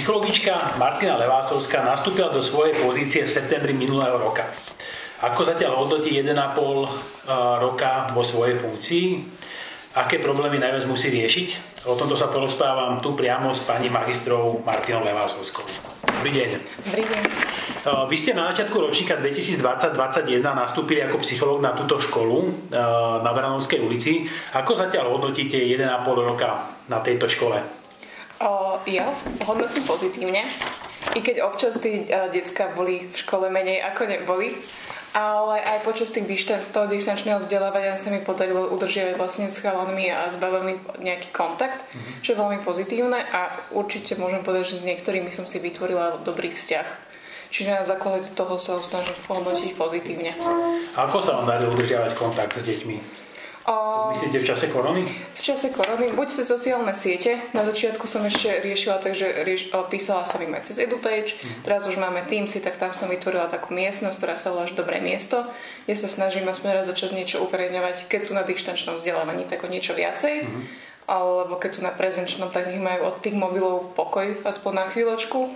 Psychologička Martina Levásovská nastúpila do svojej pozície v septembri minulého roka. Ako zatiaľ hodnotí 1,5 roka vo svojej funkcii? Aké problémy najviac musí riešiť? O tomto sa porozprávam tu priamo s pani magistrou Martinou Levásovskou. Dobrý deň. Dobrý deň. Vy ste na začiatku ročníka 2020-2021 nastúpili ako psychológ na túto školu na Vranovskej ulici. Ako zatiaľ hodnotíte 1,5 roka na tejto škole? O, ja hodnotím pozitívne, i keď občas tí detská boli v škole menej ako neboli, ale aj počas tých dištan- toho distančného vzdelávania sa mi podarilo udržiavať vlastne s chalanmi a s babami nejaký kontakt, mm-hmm. čo je veľmi pozitívne a určite môžem povedať, že s niektorými som si vytvorila dobrý vzťah. Čiže na základe toho sa snažím hodnotiť pozitívne. Ako sa vám darí udržiavať kontakt s deťmi? O, Myslíte v čase korony? V čase korony, buď cez sociálne siete. Na začiatku som ešte riešila, takže rieš, písala som im aj cez EduPage. Mm. Teraz už máme Teamsy, tak tam som vytvorila takú miestnosť, ktorá sa volá Dobré miesto, kde sa snažím aspoň raz za čas niečo uverejňovať. Keď sú na dištančnom vzdelávaní, tak o niečo viacej. Mm. Alebo keď sú na prezenčnom, tak nech majú od tých mobilov pokoj aspoň na chvíľočku.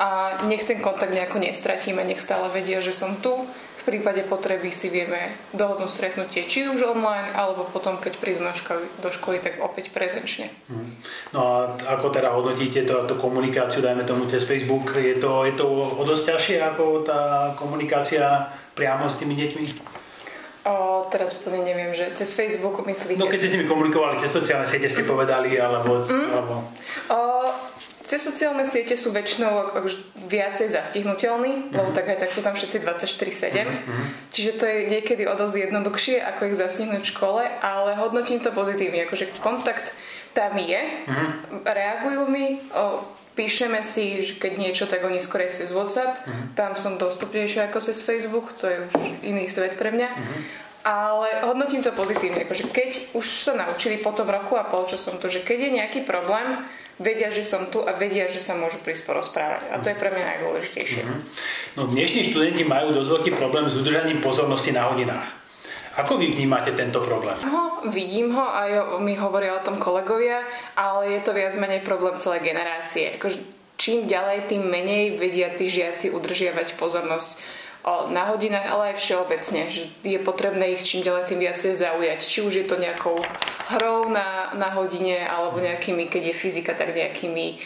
A nech ten kontakt nejako nestratíme, nech stále vedia, že som tu v prípade potreby si vieme dohodnúť stretnutie či už online, alebo potom, keď prídu na školy, do školy, tak opäť prezenčne. Mhm. No a ako teda hodnotíte tú, tú komunikáciu, dajme tomu cez Facebook, je to, je to o dosť ťažšie ako tá komunikácia priamo s tými deťmi? O, teraz úplne neviem, že cez Facebook myslíte... No keď ste s nimi komunikovali, cez sociálne siete ste povedali, alebo... Mm. alebo... O, Cez sociálne siete sú väčšinou viacej zastihnutelní, mm-hmm. lebo tak aj tak sú tam všetci 24-7. Mm-hmm. Čiže to je niekedy o dosť jednoduchšie, ako ich zastihnúť v škole, ale hodnotím to pozitívne, akože kontakt tam je, mm-hmm. reagujú mi, o, píšeme si, že keď niečo, tak oni skôr cez WhatsApp, mm-hmm. tam som dostupnejšia ako cez Facebook, to je už iný svet pre mňa. Mm-hmm. Ale hodnotím to pozitívne, akože keď už sa naučili po tom roku a pol, čo som tu, že keď je nejaký problém, vedia, že som tu a vedia, že sa môžu prísť porozprávať. A to je pre mňa najdôležitejšie. Mm-hmm. No, dnešní študenti majú dosť veľký problém s udržaním pozornosti na hodinách. Ako vy vnímate tento problém? Ho, vidím ho, aj mi hovoria o tom kolegovia, ale je to viac menej problém celej generácie. Ako, čím ďalej, tým menej vedia tí žiaci udržiavať pozornosť na hodinách, ale aj všeobecne, že je potrebné ich čím ďalej tým viacej zaujať. Či už je to nejakou hrou na, na hodine, alebo nejakými, keď je fyzika, tak nejakými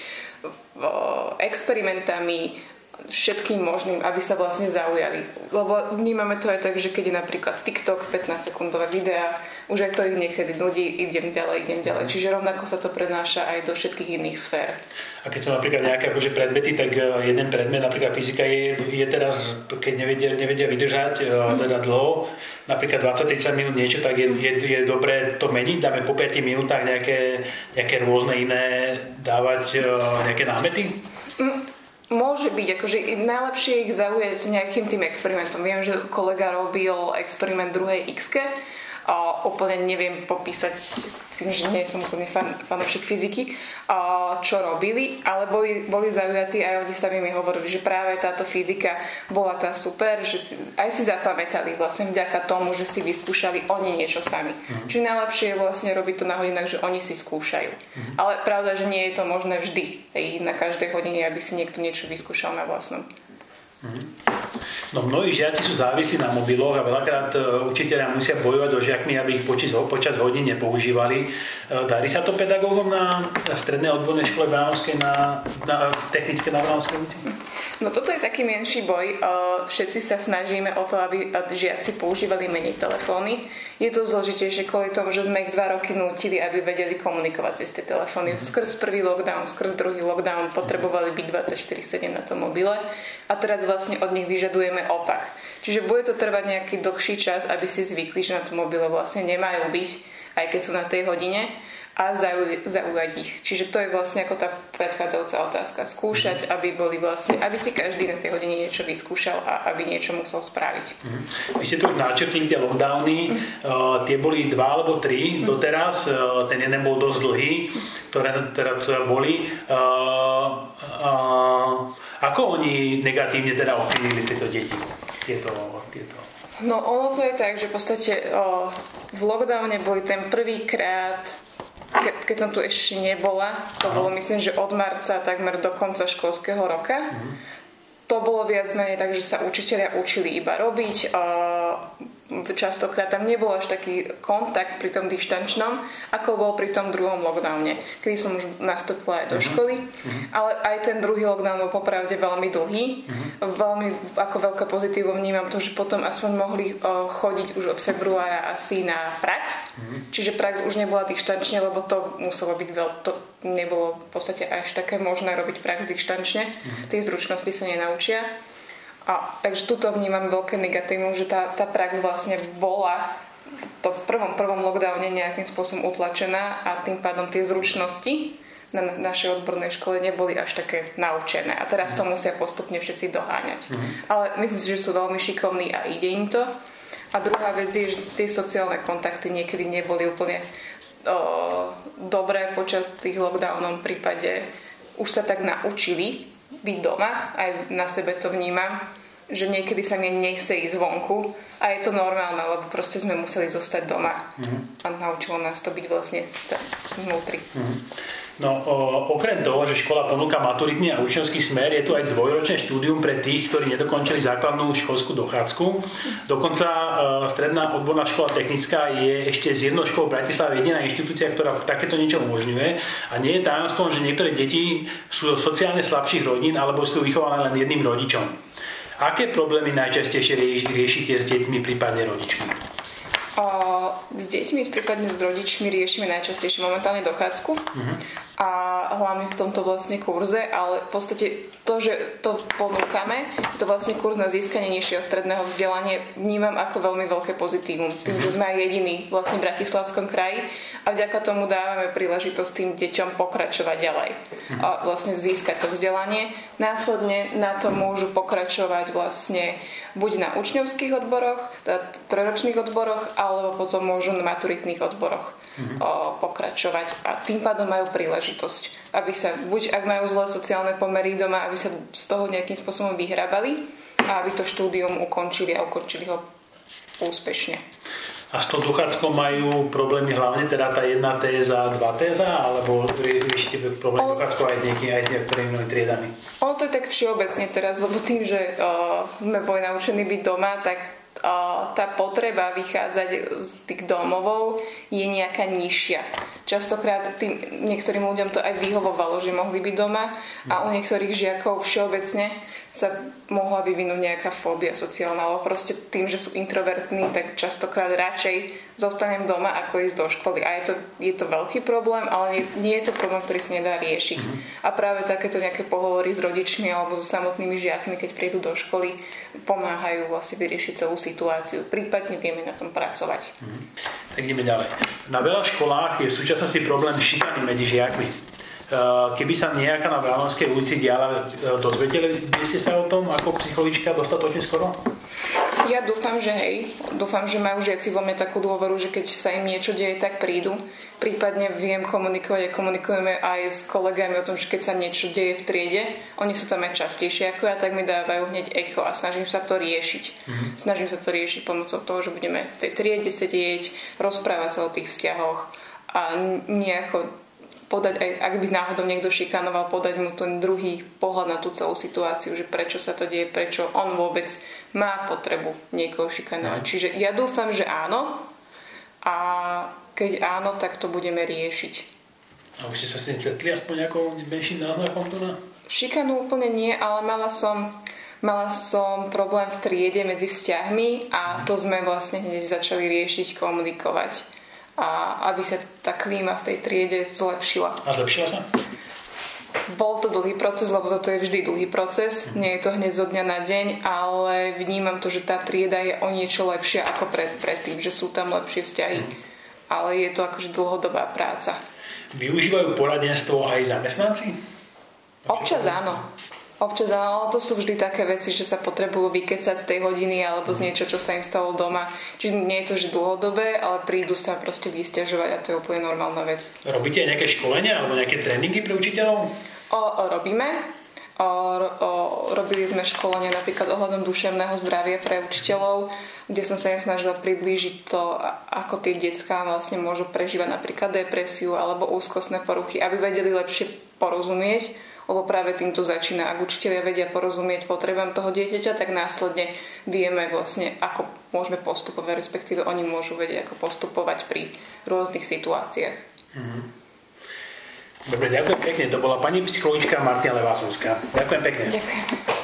experimentami, všetkým možným, aby sa vlastne zaujali. Lebo vnímame to aj tak, že keď je napríklad TikTok, 15-sekundové videá, už aj to ich niekedy nudí, idem ďalej, idem ďalej. Mhm. Čiže rovnako sa to prenáša aj do všetkých iných sfér. A keď sú napríklad nejaké akože predmety, tak e, jeden predmet, napríklad fyzika, je, je teraz, keď nevedia, nevedia vydržať mm. teda dlho, napríklad 20-30 minút niečo, tak je, mhm. je, je dobré to meniť, dáme po 5 minútach nejaké, nejaké rôzne iné dávať e, nejaké námety? Mm. Môže byť, akože najlepšie ich zaujať nejakým tým experimentom. Viem, že kolega robil experiment druhej x a úplne neviem popísať, tým, že nie som úplne fan, fanúšik fyziky, a čo robili, ale boli, boli zaujatí aj oni sami mi hovorili, že práve táto fyzika bola tá super, že si, aj si zapamätali vlastne vďaka tomu, že si vyskúšali oni niečo sami. Mm-hmm. Čiže najlepšie je vlastne robiť to na hodinách, že oni si skúšajú. Mm-hmm. Ale pravda, že nie je to možné vždy, na každej hodine, aby si niekto niečo vyskúšal na vlastnom. No mnohí žiaci sú závislí na mobiloch a veľakrát e, učiteľia musia bojovať so žiakmi, aby ich počas, počas hodín nepoužívali. E, darí sa to pedagógom na, na strednej odbornej škole Bránovskej na, na technické na Bránovskej ulici? No toto je taký menší boj. Všetci sa snažíme o to, aby žiaci používali menej telefóny. Je to zložitejšie kvôli tomu, že sme ich dva roky nutili, aby vedeli komunikovať cez tie telefóny. Mhm. Skrz prvý lockdown, skrz druhý lockdown potrebovali byť 24-7 na tom mobile a teraz vlastne od nich vyžadujeme opak. Čiže bude to trvať nejaký dlhší čas, aby si zvykli, že na tom mobile vlastne nemajú byť, aj keď sú na tej hodine a zaujať ich. Čiže to je vlastne ako tá predchádzajúca otázka. Skúšať, mm-hmm. aby boli vlastne, aby si každý na tej hodine niečo vyskúšal a aby niečo musel spraviť. Mm-hmm. Vy ste tu načrtli tie lockdowny, mm-hmm. uh, tie boli dva alebo tri mm-hmm. doteraz, uh, ten jeden bol dosť dlhý, ktoré teda, teda boli. Uh, uh, ako oni negatívne teda ovplyvnili tieto deti? Tieto, tieto No ono to je tak, že v podstate o, v lockdowne boli ten prvýkrát keď, keď som tu ešte nebola, to bolo myslím, že od marca takmer do konca školského roka. Mm to bolo viac menej tak, že sa učiteľia učili iba robiť. Častokrát tam nebol až taký kontakt pri tom dištančnom, ako bol pri tom druhom lockdowne, kedy som už nastúpila aj do uh-huh. školy. Uh-huh. Ale aj ten druhý lockdown bol popravde veľmi dlhý. Uh-huh. Veľmi ako veľké pozitívo vnímam to, že potom aspoň mohli chodiť už od februára asi na prax. Uh-huh. Čiže prax už nebola dištančne, lebo to muselo byť veľ, to nebolo v podstate až také možné robiť prax dištančne. Uh-huh. Tie zručnosti sa nenaučia. A, takže tuto vnímam veľké negatívum, že tá, tá prax vlastne bola v tom prvom, prvom lockdowne nejakým spôsobom utlačená a tým pádom tie zručnosti na našej odbornej škole neboli až také naučené. A teraz to musia postupne všetci doháňať. Mm-hmm. Ale myslím si, že sú veľmi šikovní a ide im to. A druhá vec je, že tie sociálne kontakty niekedy neboli úplne o, dobré počas tých lockdownov. V prípade už sa tak naučili byť doma, aj na sebe to vnímam, že niekedy sa mi nechce ísť vonku a je to normálne, lebo proste sme museli zostať doma mm-hmm. a naučilo nás to byť vlastne sa vnútri. Mm-hmm. No, o, okrem toho, že škola ponúka maturitný a učňovský smer, je tu aj dvojročné štúdium pre tých, ktorí nedokončili základnú školskú dochádzku. Dokonca e, Stredná odborná škola technická je ešte z jednou školou v Bratislave jediná inštitúcia, ktorá takéto niečo umožňuje. A nie je tajomstvom, že niektoré deti sú sociálne slabších rodín alebo sú vychované len jedným rodičom. Aké problémy najčastejšie riešite s deťmi, prípadne rodičmi? O, s deťmi, prípadne s rodičmi riešime najčastejšie momentálne dochádzku. Uh-huh a hlavne v tomto vlastne kurze, ale v podstate to, že to ponúkame, to vlastne kurz na získanie nižšieho stredného vzdelania vnímam ako veľmi veľké pozitívum. Tým, že sme aj jediní vlastne v Bratislavskom kraji a vďaka tomu dávame príležitosť tým deťom pokračovať ďalej a vlastne získať to vzdelanie. Následne na to môžu pokračovať vlastne buď na učňovských odboroch, teda trojročných odboroch, alebo potom môžu na maturitných odboroch mm-hmm. o, pokračovať a tým pádom majú príležitosť, aby sa, buď ak majú zlé sociálne pomery doma, aby sa z toho nejakým spôsobom vyhrabali a aby to štúdium ukončili a ukončili ho úspešne. A s tou dochádzkou majú problémy hlavne teda tá jedna téza, dva téza, alebo riešite problém o... dochádzkou aj s niekým, aj s niektorými triedami? Ono to je tak všeobecne teraz, lebo tým, že uh, sme boli naučení byť doma, tak tá potreba vychádzať z tých domovov je nejaká nižšia. Častokrát tým, niektorým ľuďom to aj vyhovovalo, že mohli byť doma a u niektorých žiakov všeobecne sa mohla vyvinúť nejaká fóbia sociálna, alebo proste tým, že sú introvertní, tak častokrát radšej zostanem doma, ako ísť do školy. A je to, je to veľký problém, ale nie, nie je to problém, ktorý sa nedá riešiť. Mm-hmm. A práve takéto nejaké pohovory s rodičmi alebo so samotnými žiakmi, keď prídu do školy, pomáhajú vlastne vyriešiť celú situáciu. Prípadne vieme na tom pracovať. Mm-hmm. Tak ideme ďalej. Na veľa školách je v súčasnosti problém šikany medzi žiakmi. Eh, keby sa nejaká na Vránovskej ulici diala, eh, dozvedeli by ste sa o tom ako psychologička dostatočne skoro? Ja dúfam, že hej. Dúfam, že majú žiaci vo mne takú dôveru, že keď sa im niečo deje, tak prídu. Prípadne viem komunikovať a komunikujeme aj s kolegami o tom, že keď sa niečo deje v triede, oni sú tam aj častejšie ako ja, tak mi dávajú hneď echo a snažím sa to riešiť. Mm-hmm. Snažím sa to riešiť pomocou toho, že budeme v tej triede sedieť, rozprávať sa o tých vzťahoch a nejako podať, aj ak by náhodou niekto šikanoval, podať mu ten druhý pohľad na tú celú situáciu, že prečo sa to deje, prečo on vôbec má potrebu niekoho šikanovať. Mm. Čiže ja dúfam, že áno a keď áno, tak to budeme riešiť. A už ste sa stretli aspoň nejakou menším náznakom tu na? Šikanu úplne nie, ale mala som, mala som problém v triede medzi vzťahmi a to sme vlastne hneď začali riešiť, komunikovať a aby sa tá klíma v tej triede zlepšila. A zlepšila sa? Bol to dlhý proces, lebo toto je vždy dlhý proces. Nie je to hneď zo dňa na deň, ale vnímam to, že tá trieda je o niečo lepšia ako pred, predtým, že sú tam lepšie vzťahy. Mm. Ale je to akože dlhodobá práca. Využívajú poradenstvo aj zamestnanci? Občas áno. Občas, ale to sú vždy také veci, že sa potrebujú vykecať z tej hodiny alebo z niečo, čo sa im stalo doma. Čiže nie je to, že dlhodobé, ale prídu sa proste vysťažovať a to je úplne normálna vec. Robíte nejaké školenia alebo nejaké tréningy pre učiteľov? O, o, robíme. O, o, robili sme školenie napríklad ohľadom duševného zdravia pre učiteľov, kde som sa im snažila priblížiť to, ako tie detská vlastne môžu prežívať napríklad depresiu alebo úzkostné poruchy, aby vedeli lepšie porozumieť, lebo práve týmto začína. Ak učiteľia vedia porozumieť potrebám toho dieťaťa, tak následne vieme vlastne, ako môžeme postupovať, respektíve oni môžu vedieť, ako postupovať pri rôznych situáciách. Mm-hmm. Dobre, ďakujem pekne. To bola pani psychologička Martina Levásovská. Ďakujem pekne. Ďakujem.